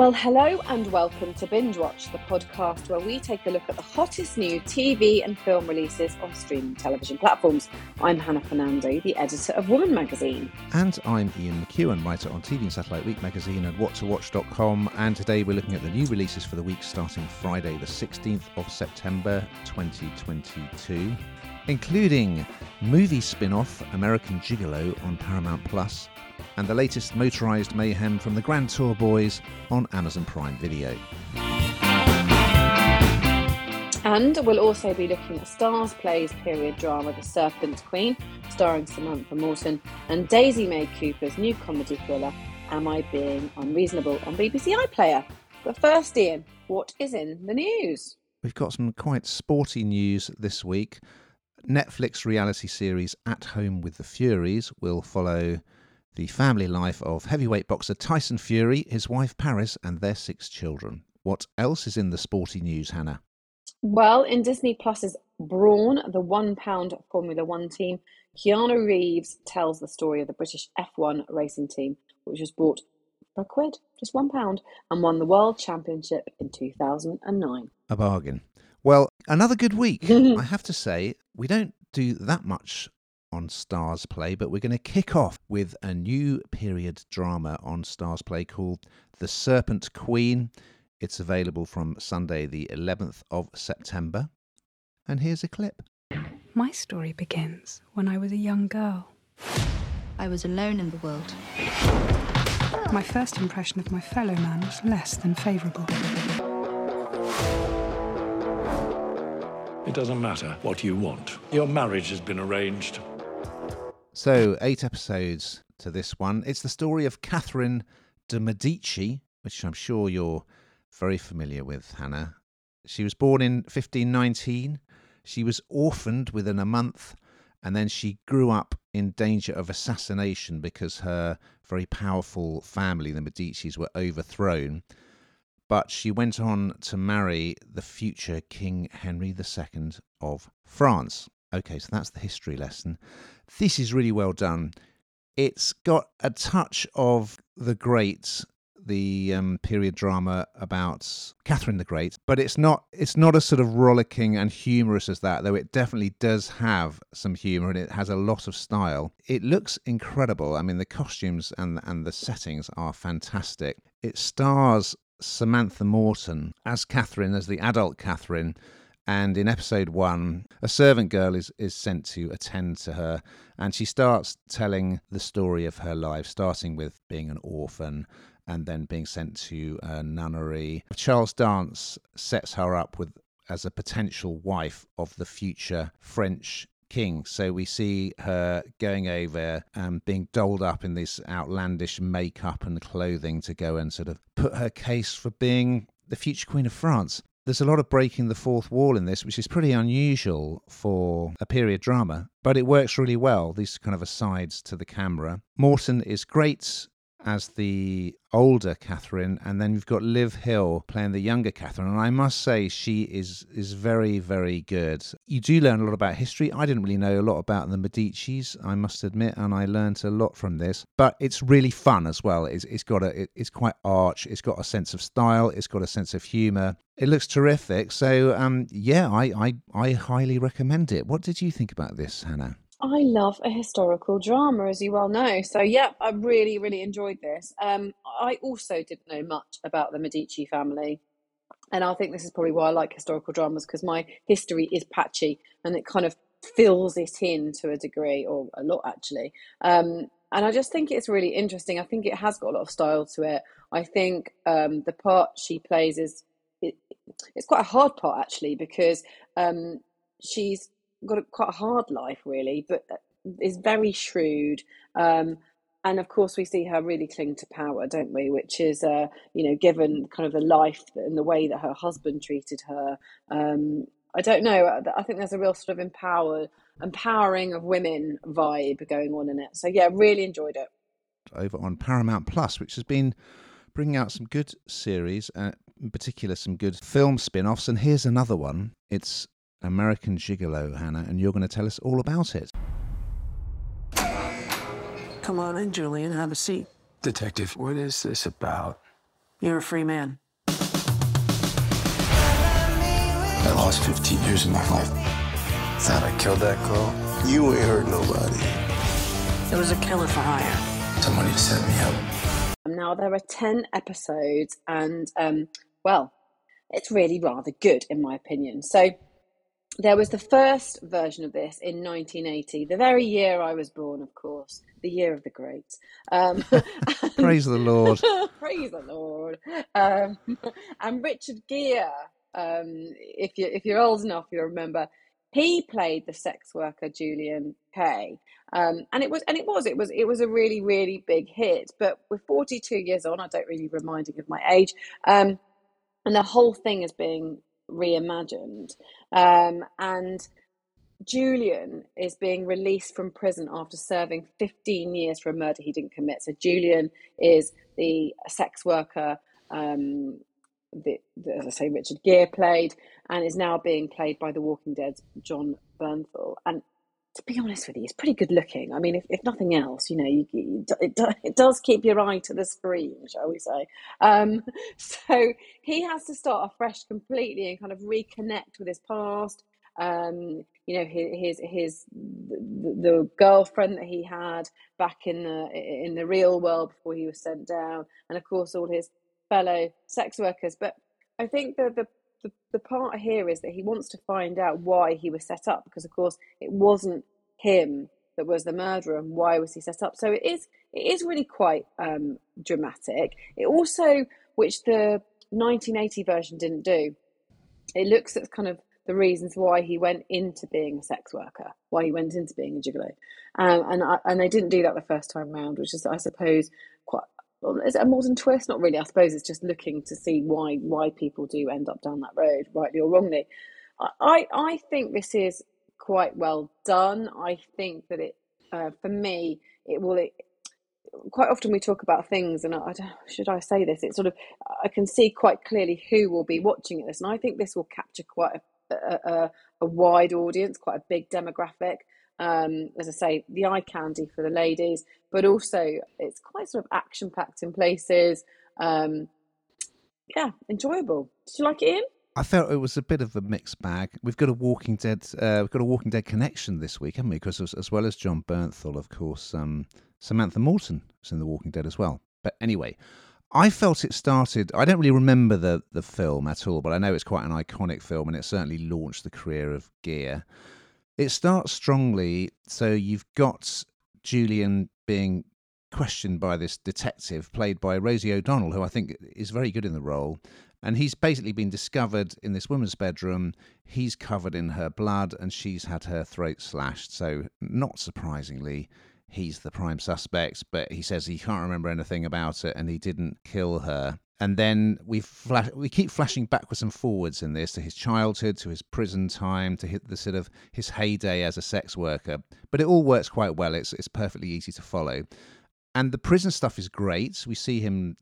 Well, hello and welcome to Binge Watch, the podcast where we take a look at the hottest new TV and film releases on streaming television platforms. I'm Hannah Fernando, the editor of Woman magazine. And I'm Ian McEwan, writer on TV and Satellite Week magazine and whattowatch.com. And today we're looking at the new releases for the week starting Friday, the 16th of September 2022, including movie spin off American Gigolo on Paramount Plus and the latest motorised mayhem from the Grand Tour Boys on Amazon Prime Video. And we'll also be looking at Starz Plays period drama The Serpent Queen, starring Samantha Morton, and Daisy May Cooper's new comedy thriller Am I Being Unreasonable on BBC iPlayer. But first, Ian, what is in the news? We've got some quite sporty news this week. Netflix reality series At Home with the Furies will follow the family life of heavyweight boxer Tyson Fury, his wife Paris, and their six children. What else is in the sporty news, Hannah? Well, in Disney Plus's Brawn, the one pound Formula One team, Keanu Reeves tells the story of the British F1 racing team, which was bought for a quid, just one pound, and won the World Championship in 2009. A bargain. Well, another good week. I have to say, we don't do that much on Starz Play, but we're going to kick off with a new period drama on Starz Play called The Serpent Queen. It's available from Sunday, the 11th of September. And here's a clip. My story begins when I was a young girl. I was alone in the world. My first impression of my fellow man was less than favourable. It doesn't matter what you want. Your marriage has been arranged. So, eight episodes to this one. It's the story of Catherine de' Medici, which I'm sure you're very familiar with, Hannah. She was born in 1519. She was orphaned within a month, and then she grew up in danger of assassination because her very powerful family, the Medicis, were overthrown. But she went on to marry the future King Henry II of France. Okay, so that's the history lesson. This is really well done. It's got a touch of the Great, the um, period drama about Catherine the Great, but it's not. It's not as sort of rollicking and humorous as that, though. It definitely does have some humor and it has a lot of style. It looks incredible. I mean, the costumes and and the settings are fantastic. It stars Samantha Morton as Catherine, as the adult Catherine and in episode one, a servant girl is, is sent to attend to her, and she starts telling the story of her life, starting with being an orphan and then being sent to a nunnery. Charles Dance sets her up with as a potential wife of the future French king. So we see her going over and being dolled up in this outlandish makeup and clothing to go and sort of put her case for being the future Queen of France there's a lot of breaking the fourth wall in this, which is pretty unusual for a period drama, but it works really well. These kind of asides to the camera. Morton is great as the older Catherine, and then you've got Liv Hill playing the younger Catherine. And I must say, she is is very, very good. You do learn a lot about history. I didn't really know a lot about the Medicis, I must admit, and I learned a lot from this. But it's really fun as well. It's, it's got a it, it's quite arch. It's got a sense of style. It's got a sense of humour. It looks terrific. So um, yeah, I, I I highly recommend it. What did you think about this, Hannah? I love a historical drama, as you well know. So, yeah, I really, really enjoyed this. Um, I also didn't know much about the Medici family. And I think this is probably why I like historical dramas because my history is patchy and it kind of fills it in to a degree, or a lot actually. Um, and I just think it's really interesting. I think it has got a lot of style to it. I think um, the part she plays is it, it's quite a hard part actually because um, she's got a, quite a hard life, really, but uh, is very shrewd. Um, and of course, we see her really cling to power, don't we? Which is, uh, you know, given kind of the life and the way that her husband treated her. Um, I don't know. Uh, I think there's a real sort of empower, empowering of women vibe going on in it. So yeah, really enjoyed it. Over on Paramount Plus, which has been bringing out some good series, uh, in particular some good film spin-offs. And here's another one. It's American Gigolo, Hannah, and you're going to tell us all about it. Come on in, Julian. Have a seat. Detective, what is this about? You're a free man. I lost 15 years of my life. Thought I killed that girl. You ain't hurt nobody. There was a killer for hire. Somebody set me up. Now there are 10 episodes, and um, well, it's really rather good in my opinion. So there was the first version of this in 1980, the very year I was born, of course, the year of the great. Um, Praise the Lord. praise the Lord. Um, and Richard Gere, um, if you if you're old enough, you'll remember he played the sex worker Julian Kay, um, and it was and it was it was it was a really really big hit. But we're 42 years on. I don't really reminding of my age, um, and the whole thing is being reimagined. Um, and Julian is being released from prison after serving 15 years for a murder he didn't commit. So Julian is the sex worker. Um, the, the, as I say, Richard Gere played, and is now being played by The Walking Dead's Jon Bernthal. And to be honest with you, he's pretty good looking. I mean, if, if nothing else, you know, you, you, it, it does keep your eye to the screen, shall we say. Um, so he has to start afresh completely and kind of reconnect with his past. Um, you know, his his, his the, the girlfriend that he had back in the in the real world before he was sent down, and of course all his fellow sex workers. But I think the, the the, the part here is that he wants to find out why he was set up because of course it wasn't him that was the murderer and why was he set up? So it is it is really quite um, dramatic. It also which the 1980 version didn't do it looks at kind of the reasons why he went into being a sex worker why he went into being a gigolo. Um, and I, and they didn't do that the first time round which is i suppose quite is it a modern twist? Not really. I suppose it's just looking to see why why people do end up down that road, rightly or wrongly. I I think this is quite well done. I think that it, uh, for me, it will. It, quite often we talk about things, and I, I should I say this? It's sort of I can see quite clearly who will be watching this, and I think this will capture quite a, a, a, a wide audience, quite a big demographic. Um, as I say, the eye candy for the ladies, but also it's quite sort of action packed in places. Um, yeah, enjoyable. Did you like it, Ian? I felt it was a bit of a mixed bag. We've got a Walking Dead, uh, we've got a Walking Dead connection this week, haven't we? Because as, as well as Jon Bernthal, of course, um, Samantha Morton was in the Walking Dead as well. But anyway, I felt it started. I don't really remember the the film at all, but I know it's quite an iconic film, and it certainly launched the career of Gere. It starts strongly, so you've got Julian being questioned by this detective played by Rosie O'Donnell, who I think is very good in the role. And he's basically been discovered in this woman's bedroom. He's covered in her blood and she's had her throat slashed. So, not surprisingly, he's the prime suspect. But he says he can't remember anything about it and he didn't kill her. And then we flash, we keep flashing backwards and forwards in this to his childhood, to his prison time, to hit the sort of his heyday as a sex worker. But it all works quite well. It's it's perfectly easy to follow. And the prison stuff is great. We see him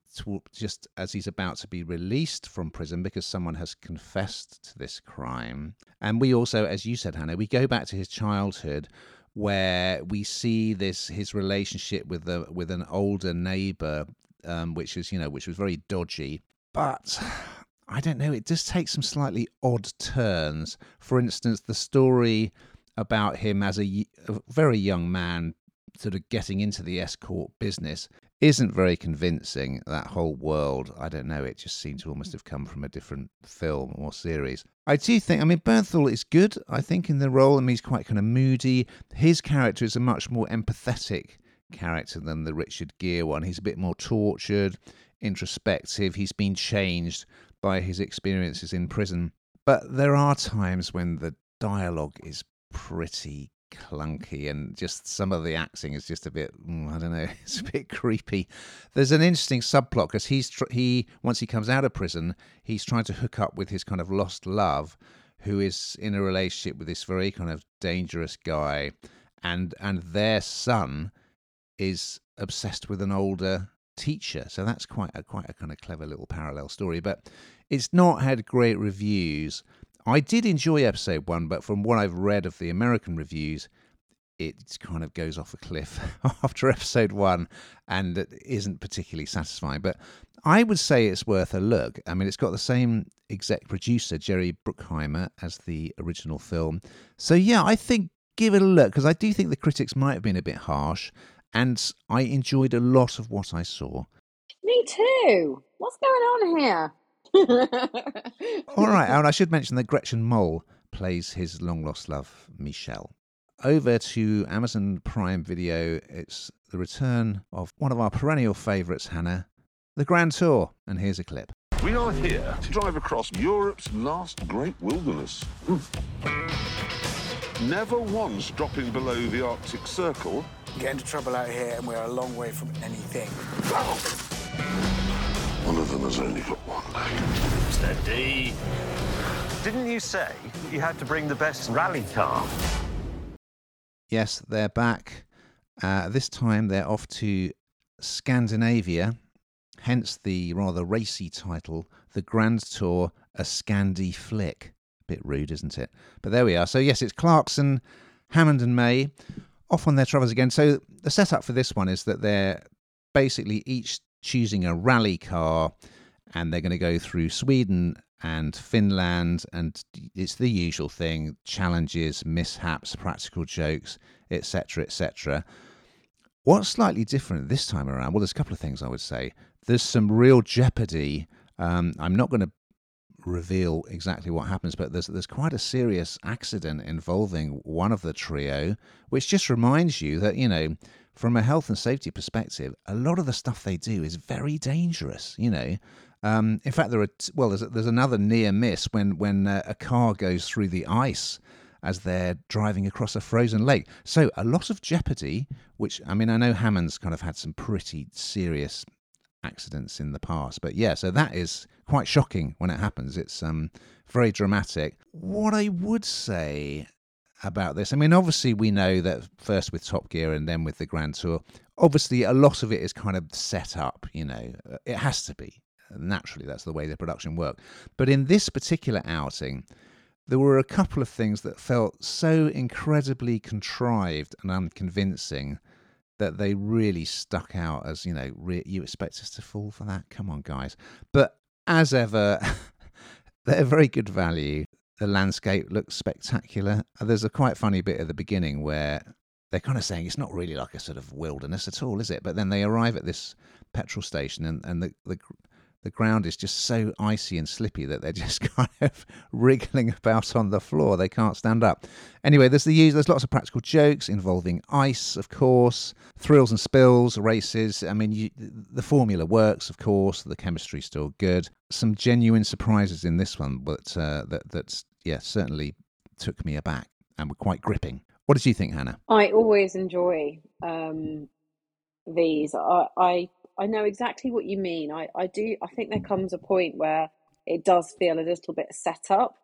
just as he's about to be released from prison because someone has confessed to this crime. And we also, as you said, Hannah, we go back to his childhood where we see this his relationship with the with an older neighbor, um, which is you know which was very dodgy. But I don't know. It does take some slightly odd turns. For instance, the story about him as a, a very young man sort of getting into the escort business isn't very convincing. That whole world, I don't know, it just seems to almost have come from a different film or series. I do think, I mean, Bernthal is good, I think, in the role. I mean, he's quite kind of moody. His character is a much more empathetic character than the Richard Gere one. He's a bit more tortured, introspective. He's been changed by his experiences in prison. But there are times when the dialogue is pretty clunky and just some of the acting is just a bit mm, i don't know it's a bit creepy there's an interesting subplot because he's tr- he once he comes out of prison he's trying to hook up with his kind of lost love who is in a relationship with this very kind of dangerous guy and and their son is obsessed with an older teacher so that's quite a quite a kind of clever little parallel story but it's not had great reviews I did enjoy episode one, but from what I've read of the American reviews, it kind of goes off a cliff after episode one and it isn't particularly satisfying. But I would say it's worth a look. I mean, it's got the same exec producer, Jerry Bruckheimer, as the original film. So, yeah, I think give it a look because I do think the critics might have been a bit harsh and I enjoyed a lot of what I saw. Me too. What's going on here? All right, and I should mention that Gretchen Mol plays his long lost love, Michelle. Over to Amazon Prime Video, it's the return of one of our perennial favourites, Hannah, the Grand Tour. And here's a clip. We are here to drive across Europe's last great wilderness. Hmm. Never once dropping below the Arctic Circle. Get into trouble out here, and we're a long way from anything. One of them has only got one leg. Steady. Didn't you say you had to bring the best rally car? Yes, they're back. Uh, this time they're off to Scandinavia, hence the rather racy title, The Grand Tour, a Scandi Flick. A Bit rude, isn't it? But there we are. So, yes, it's Clarkson, Hammond, and May off on their travels again. So, the setup for this one is that they're basically each choosing a rally car and they're going to go through Sweden and Finland, and it's the usual thing challenges, mishaps, practical jokes, etc. etc. What's slightly different this time around? Well, there's a couple of things I would say. There's some real jeopardy. Um, I'm not going to reveal exactly what happens, but there's there's quite a serious accident involving one of the trio, which just reminds you that you know, from a health and safety perspective, a lot of the stuff they do is very dangerous. You know, um, in fact, there are well, there's there's another near miss when when uh, a car goes through the ice as they're driving across a frozen lake. So a lot of jeopardy. Which I mean, I know Hammond's kind of had some pretty serious accidents in the past, but yeah, so that is quite shocking when it happens. It's um very dramatic. What I would say about this, I mean, obviously we know that first with Top Gear and then with the Grand Tour. Obviously, a lot of it is kind of set up. You know, it has to be naturally that's the way the production worked but in this particular outing there were a couple of things that felt so incredibly contrived and unconvincing that they really stuck out as you know re- you expect us to fall for that come on guys but as ever they're very good value. The landscape looks spectacular. Uh, there's a quite funny bit at the beginning where they're kind of saying it's not really like a sort of wilderness at all is it? But then they arrive at this petrol station and, and the, the the ground is just so icy and slippy that they're just kind of wriggling about on the floor. They can't stand up. Anyway, there's the there's lots of practical jokes involving ice, of course, thrills and spills, races. I mean, you, the formula works, of course. The chemistry's still good. Some genuine surprises in this one, but uh, that that's yeah certainly took me aback and were quite gripping. What did you think, Hannah? I always enjoy um, these. I, I I know exactly what you mean. I, I do. I think there comes a point where it does feel a little bit set up.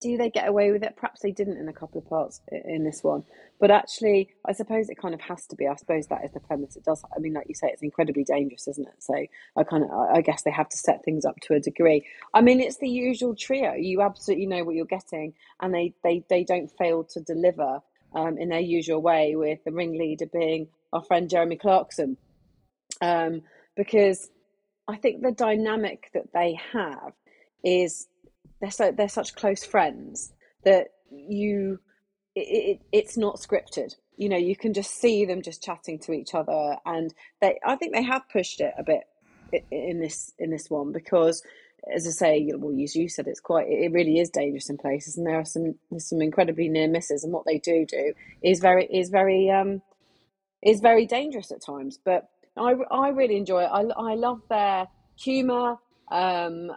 Do they get away with it? Perhaps they didn't in a couple of parts in this one, but actually, I suppose it kind of has to be. I suppose that is the premise. It does. I mean, like you say, it's incredibly dangerous, isn't it? So I kind of, I guess they have to set things up to a degree. I mean, it's the usual trio. You absolutely know what you're getting, and they they they don't fail to deliver um, in their usual way. With the ringleader being our friend Jeremy Clarkson um, because I think the dynamic that they have is they're so they're such close friends that you it, it, it's not scripted. You know, you can just see them just chatting to each other, and they I think they have pushed it a bit in this in this one because as I say, well, as you said, it's quite, it really is dangerous in places, and there are some, some incredibly near misses, and what they do do is very, is very, um, is very dangerous at times. But I, I really enjoy it. I, I love their humour. Um,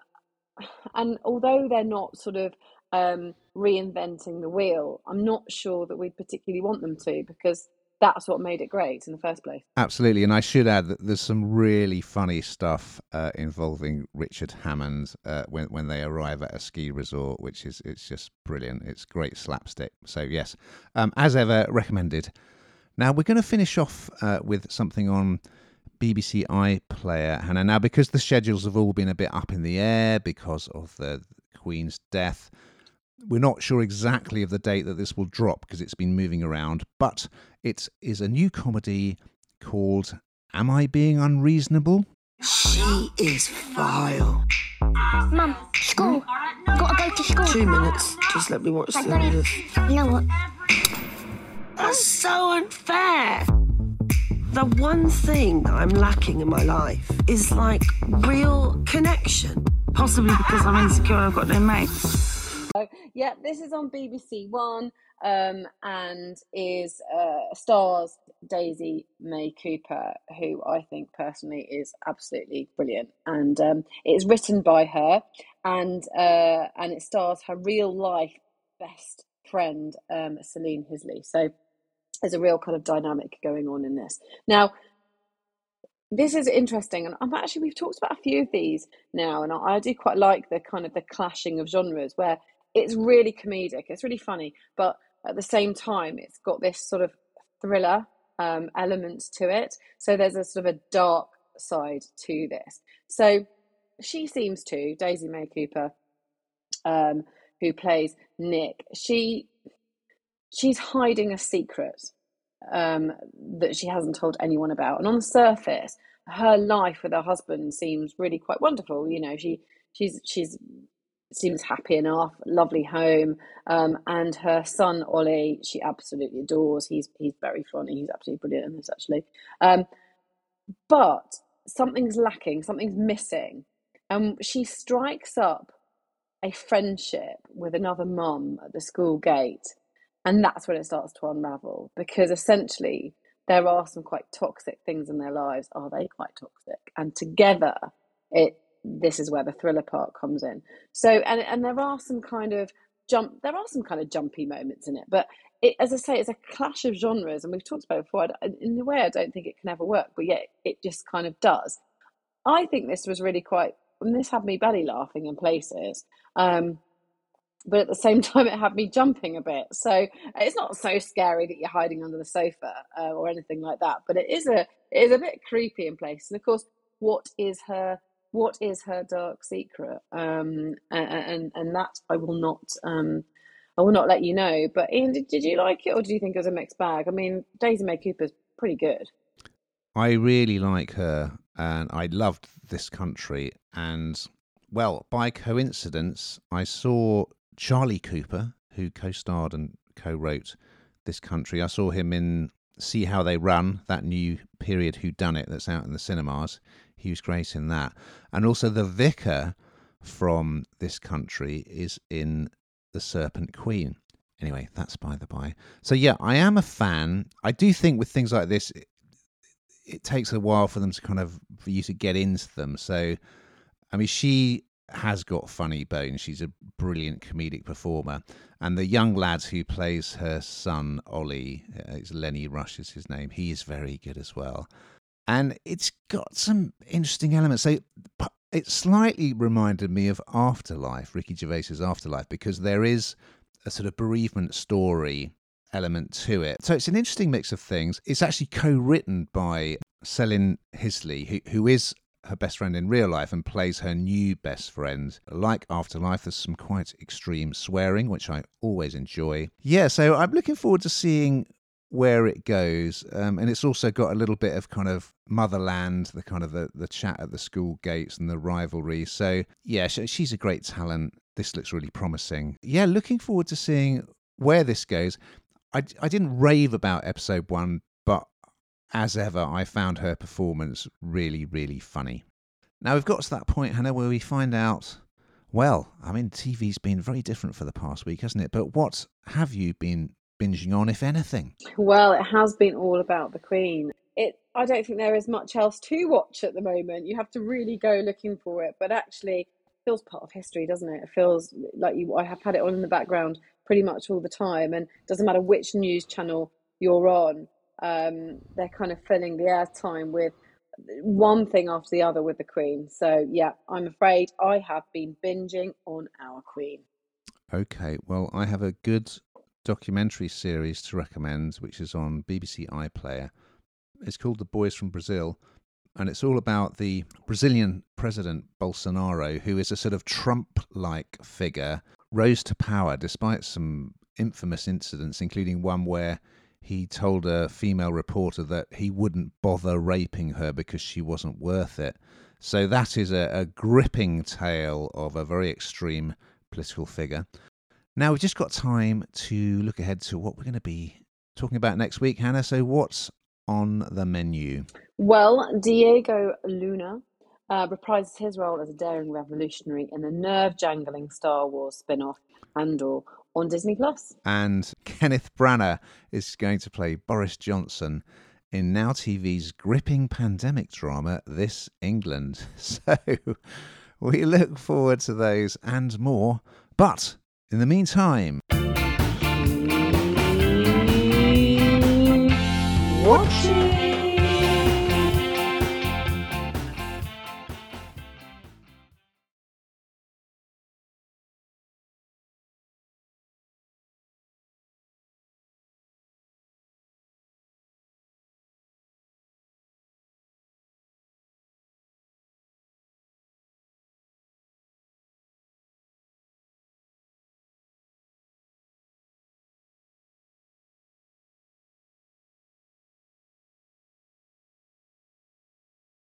and although they're not sort of um, reinventing the wheel, I'm not sure that we particularly want them to because that's what made it great in the first place. Absolutely, and I should add that there's some really funny stuff uh, involving Richard Hammond uh, when when they arrive at a ski resort, which is it's just brilliant. It's great slapstick. So yes, um, as ever, recommended. Now we're going to finish off uh, with something on BBC iPlayer, Hannah. Now, because the schedules have all been a bit up in the air because of the Queen's death, we're not sure exactly of the date that this will drop because it's been moving around, but it is a new comedy called Am I Being Unreasonable? She is vile. Mum, school. Mm. Gotta go to school. Two minutes. Just let me watch the don't video. You know what? That's so unfair. The one thing that I'm lacking in my life is like real connection. Possibly because I'm insecure I've got no mates. So, yeah, this is on BBC One um, and is uh, stars Daisy May Cooper, who I think personally is absolutely brilliant, and um, it's written by her, and uh, and it stars her real life best friend um, Selin Hizli. So there's a real kind of dynamic going on in this. Now this is interesting and i'm actually we've talked about a few of these now and I, I do quite like the kind of the clashing of genres where it's really comedic it's really funny but at the same time it's got this sort of thriller um, elements to it. So there's a sort of a dark side to this. So she seems to daisy may cooper um, who plays nick she she's hiding a secret um, that she hasn't told anyone about. And on the surface, her life with her husband seems really quite wonderful. You know, she she's she's seems happy enough, lovely home, um, and her son Ollie, she absolutely adores. He's he's very funny. He's absolutely brilliant in this actually. Um, but something's lacking. Something's missing, and she strikes up a friendship with another mum at the school gate and that's when it starts to unravel because essentially there are some quite toxic things in their lives. Are they quite toxic? And together, it this is where the thriller part comes in. So and and there are some kind of jump. There are some kind of jumpy moments in it, but it, as I say, it's a clash of genres, and we've talked about it before. In a way, I don't think it can ever work, but yet it just kind of does. I think this was really quite. And this had me belly laughing in places. Um, but at the same time it had me jumping a bit. So it's not so scary that you're hiding under the sofa uh, or anything like that but it is a it is a bit creepy in place. And of course what is her what is her dark secret? Um and and, and that i will not um i will not let you know. But ian did, did you like it or do you think it was a mixed bag? I mean daisy may cooper's pretty good. I really like her, and I loved this country. And well, by coincidence, I saw Charlie Cooper, who co starred and co wrote This Country. I saw him in See How They Run, that new period Who Done It that's out in the cinemas. He was great in that. And also the vicar from This Country is in The Serpent Queen. Anyway, that's by the by. So yeah, I am a fan. I do think with things like this, it, it takes a while for them to kind of for you to get into them. So, I mean, she has got funny bones. She's a brilliant comedic performer. And the young lad who plays her son, Ollie, uh, it's Lenny Rush is his name, he is very good as well. And it's got some interesting elements. So it slightly reminded me of Afterlife, Ricky Gervais's Afterlife, because there is a sort of bereavement story element to it. So it's an interesting mix of things. It's actually co-written by Selin Hizli, who, who is her best friend in real life and plays her new best friend. Like Afterlife, there's some quite extreme swearing, which I always enjoy. Yeah, so I'm looking forward to seeing where it goes. Um, and it's also got a little bit of kind of motherland, the kind of the, the chat at the school gates and the rivalry. So yeah, she's a great talent. This looks really promising. Yeah, looking forward to seeing where this goes. I, I didn't rave about episode one, as ever, I found her performance really, really funny. Now we've got to that point, Hannah, where we find out. Well, I mean, TV's been very different for the past week, hasn't it? But what have you been binging on, if anything? Well, it has been all about the Queen. It. I don't think there is much else to watch at the moment. You have to really go looking for it, but actually, it feels part of history, doesn't it? It feels like you. I have had it on in the background pretty much all the time, and doesn't matter which news channel you're on um, they're kind of filling the airtime with one thing after the other with the Queen. So, yeah, I'm afraid I have been binging on our Queen. Okay, well, I have a good documentary series to recommend, which is on BBC iPlayer. It's called The Boys from Brazil, and it's all about the Brazilian president Bolsonaro, who is a sort of Trump like figure, rose to power despite some infamous incidents, including one where he told a female reporter that he wouldn't bother raping her because she wasn't worth it. So that is a, a gripping tale of a very extreme political figure. Now we've just got time to look ahead to what we're going to be talking about next week, Hannah. So what's on the menu? Well, Diego Luna uh, reprises his role as a daring revolutionary in the nerve-jangling Star Wars spin-off Andor on Disney Plus. And Kenneth Branagh is going to play Boris Johnson in Now TV's gripping pandemic drama This England. So we look forward to those and more. But in the meantime, watching.